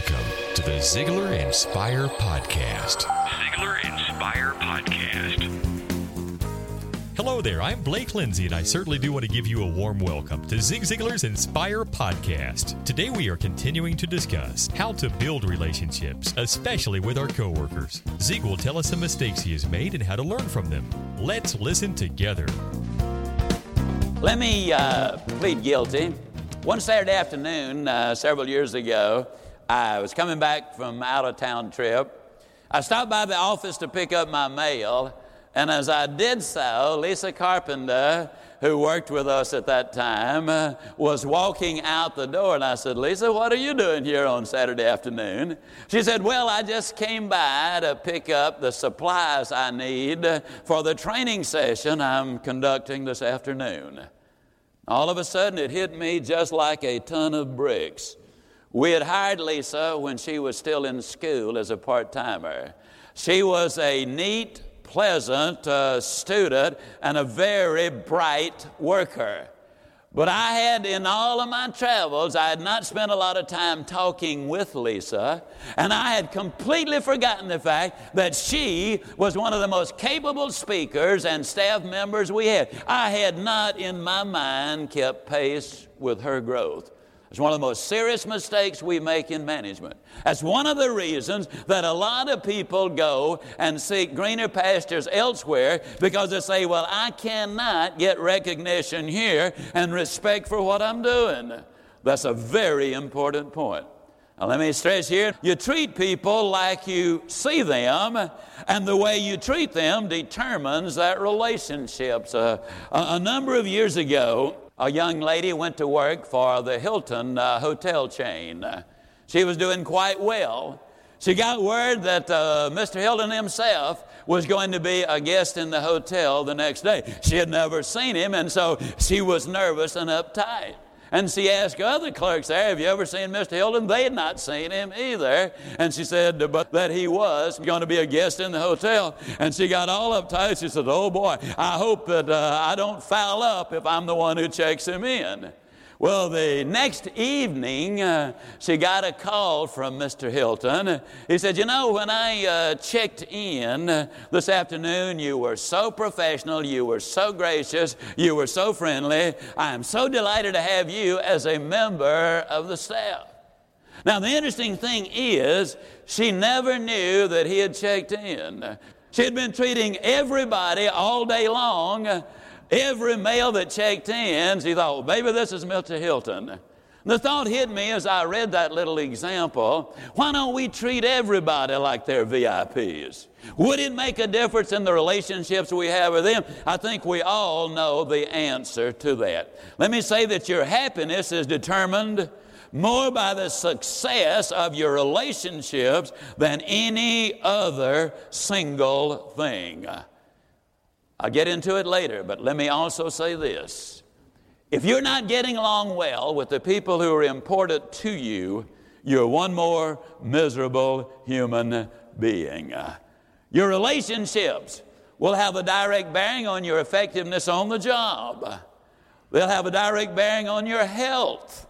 Welcome to the Ziglar Inspire Podcast. Ziglar Inspire Podcast. Hello there, I'm Blake Lindsay, and I certainly do want to give you a warm welcome to Zig Ziglar's Inspire Podcast. Today we are continuing to discuss how to build relationships, especially with our coworkers. Zig will tell us some mistakes he has made and how to learn from them. Let's listen together. Let me uh, plead guilty. One Saturday afternoon, uh, several years ago, I was coming back from out of town trip. I stopped by the office to pick up my mail, and as I did so, Lisa Carpenter, who worked with us at that time, uh, was walking out the door. And I said, Lisa, what are you doing here on Saturday afternoon? She said, Well, I just came by to pick up the supplies I need for the training session I'm conducting this afternoon. All of a sudden, it hit me just like a ton of bricks. We had hired Lisa when she was still in school as a part timer. She was a neat, pleasant uh, student and a very bright worker. But I had, in all of my travels, I had not spent a lot of time talking with Lisa, and I had completely forgotten the fact that she was one of the most capable speakers and staff members we had. I had not, in my mind, kept pace with her growth. It's one of the most serious mistakes we make in management. That's one of the reasons that a lot of people go and seek greener pastures elsewhere because they say, Well, I cannot get recognition here and respect for what I'm doing. That's a very important point. Let me stress here you treat people like you see them, and the way you treat them determines that relationships. Uh, a, a number of years ago, a young lady went to work for the Hilton uh, hotel chain. She was doing quite well. She got word that uh, Mr. Hilton himself was going to be a guest in the hotel the next day. She had never seen him, and so she was nervous and uptight. And she asked other clerks there, Have you ever seen Mr. Hilton? They had not seen him either. And she said, But that he was going to be a guest in the hotel. And she got all uptight. She said, Oh boy, I hope that uh, I don't foul up if I'm the one who checks him in. Well, the next evening, uh, she got a call from Mr. Hilton. He said, You know, when I uh, checked in uh, this afternoon, you were so professional, you were so gracious, you were so friendly. I am so delighted to have you as a member of the staff. Now, the interesting thing is, she never knew that he had checked in. She had been treating everybody all day long Every male that checked in, he thought, oh, maybe this is Mr. Hilton. The thought hit me as I read that little example why don't we treat everybody like they're VIPs? Would it make a difference in the relationships we have with them? I think we all know the answer to that. Let me say that your happiness is determined more by the success of your relationships than any other single thing. I'll get into it later, but let me also say this. If you're not getting along well with the people who are important to you, you're one more miserable human being. Your relationships will have a direct bearing on your effectiveness on the job. They'll have a direct bearing on your health.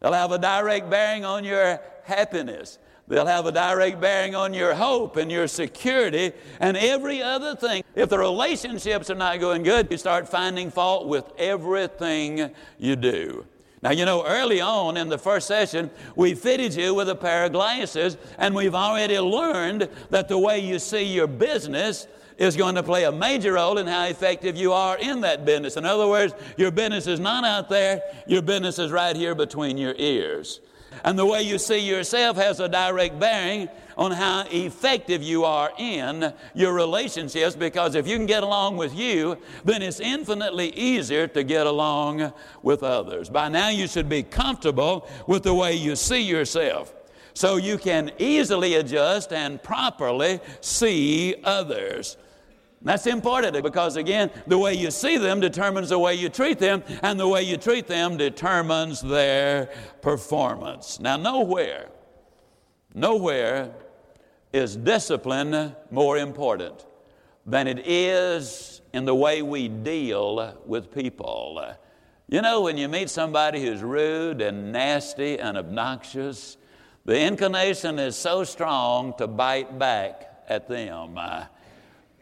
They'll have a direct bearing on your happiness. They'll have a direct bearing on your hope and your security and every other thing. If the relationships are not going good, you start finding fault with everything you do. Now, you know, early on in the first session, we fitted you with a pair of glasses, and we've already learned that the way you see your business is going to play a major role in how effective you are in that business. In other words, your business is not out there, your business is right here between your ears. And the way you see yourself has a direct bearing on how effective you are in your relationships because if you can get along with you, then it's infinitely easier to get along with others. By now, you should be comfortable with the way you see yourself so you can easily adjust and properly see others. That's important because, again, the way you see them determines the way you treat them, and the way you treat them determines their performance. Now, nowhere, nowhere is discipline more important than it is in the way we deal with people. You know, when you meet somebody who's rude and nasty and obnoxious, the inclination is so strong to bite back at them.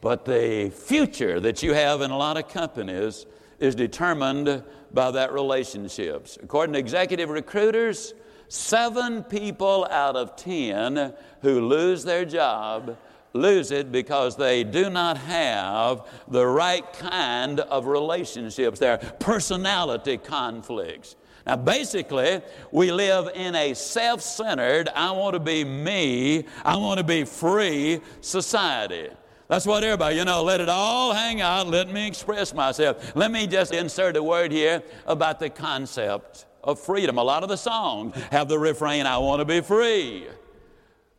But the future that you have in a lot of companies is determined by that relationships. According to executive recruiters, seven people out of ten who lose their job lose it because they do not have the right kind of relationships. There are personality conflicts. Now, basically, we live in a self centered, I want to be me, I want to be free society. That's what everybody, you know, let it all hang out. Let me express myself. Let me just insert a word here about the concept of freedom. A lot of the songs have the refrain, I want to be free.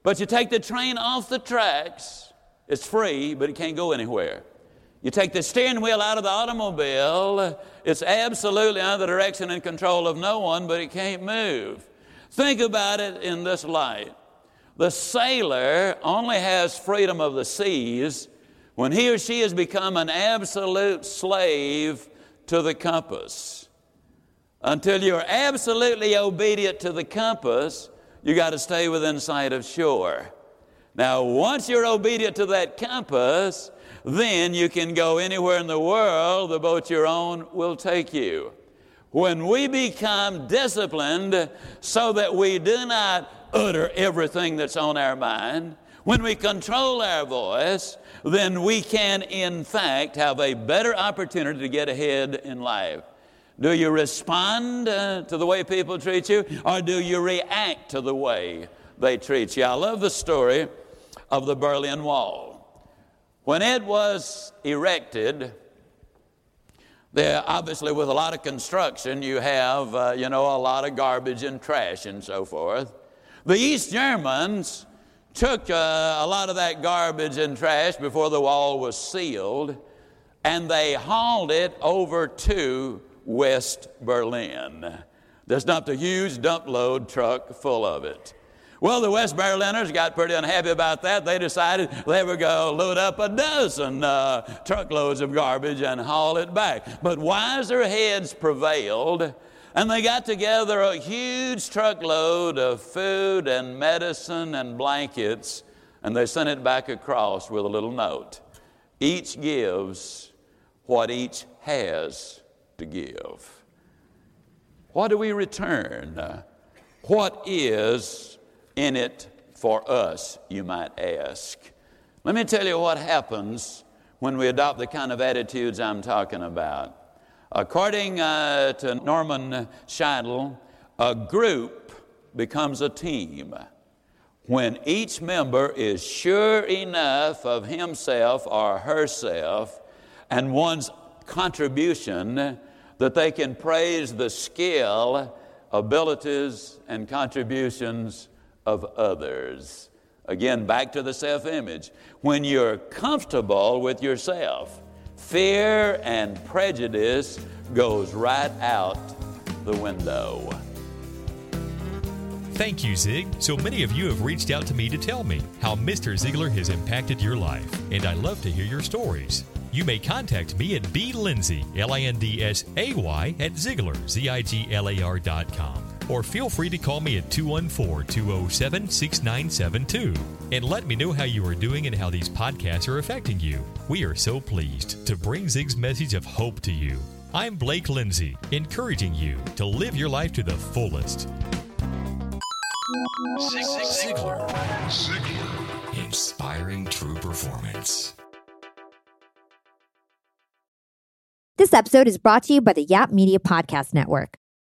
But you take the train off the tracks, it's free, but it can't go anywhere. You take the steering wheel out of the automobile, it's absolutely under the direction and control of no one, but it can't move. Think about it in this light. The sailor only has freedom of the seas when he or she has become an absolute slave to the compass. Until you're absolutely obedient to the compass, you got to stay within sight of shore. Now, once you're obedient to that compass, then you can go anywhere in the world the boat you're on will take you. When we become disciplined so that we do not utter everything that's on our mind, when we control our voice, then we can, in fact, have a better opportunity to get ahead in life. Do you respond uh, to the way people treat you, or do you react to the way they treat you? I love the story of the Berlin Wall. When it was erected, there, obviously, with a lot of construction, you have, uh, you know, a lot of garbage and trash and so forth. The East Germans took uh, a lot of that garbage and trash before the wall was sealed and they hauled it over to West Berlin. They dumped a huge dump load truck full of it. Well, the West Berliners got pretty unhappy about that. They decided they would go load up a dozen uh, truckloads of garbage and haul it back. But wiser heads prevailed and they got together a huge truckload of food and medicine and blankets, and they sent it back across with a little note. Each gives what each has to give. What do we return? What is in it for us, you might ask? Let me tell you what happens when we adopt the kind of attitudes I'm talking about. According uh, to Norman Scheidel, a group becomes a team when each member is sure enough of himself or herself and one's contribution that they can praise the skill, abilities, and contributions of others. Again, back to the self image. When you're comfortable with yourself, fear and prejudice goes right out the window. Thank you, Zig. So many of you have reached out to me to tell me how Mr. Ziglar has impacted your life, and I love to hear your stories. You may contact me at blindsay, L-I-N-D-S-A-Y, at Ziglar, Z-I-G-L-A-R dot com. Or feel free to call me at 214-207-6972 and let me know how you are doing and how these podcasts are affecting you. We are so pleased to bring Zig's message of hope to you. I'm Blake Lindsay, encouraging you to live your life to the fullest. Ziglar. Ziglar. Inspiring true performance. This episode is brought to you by the Yap Media Podcast Network.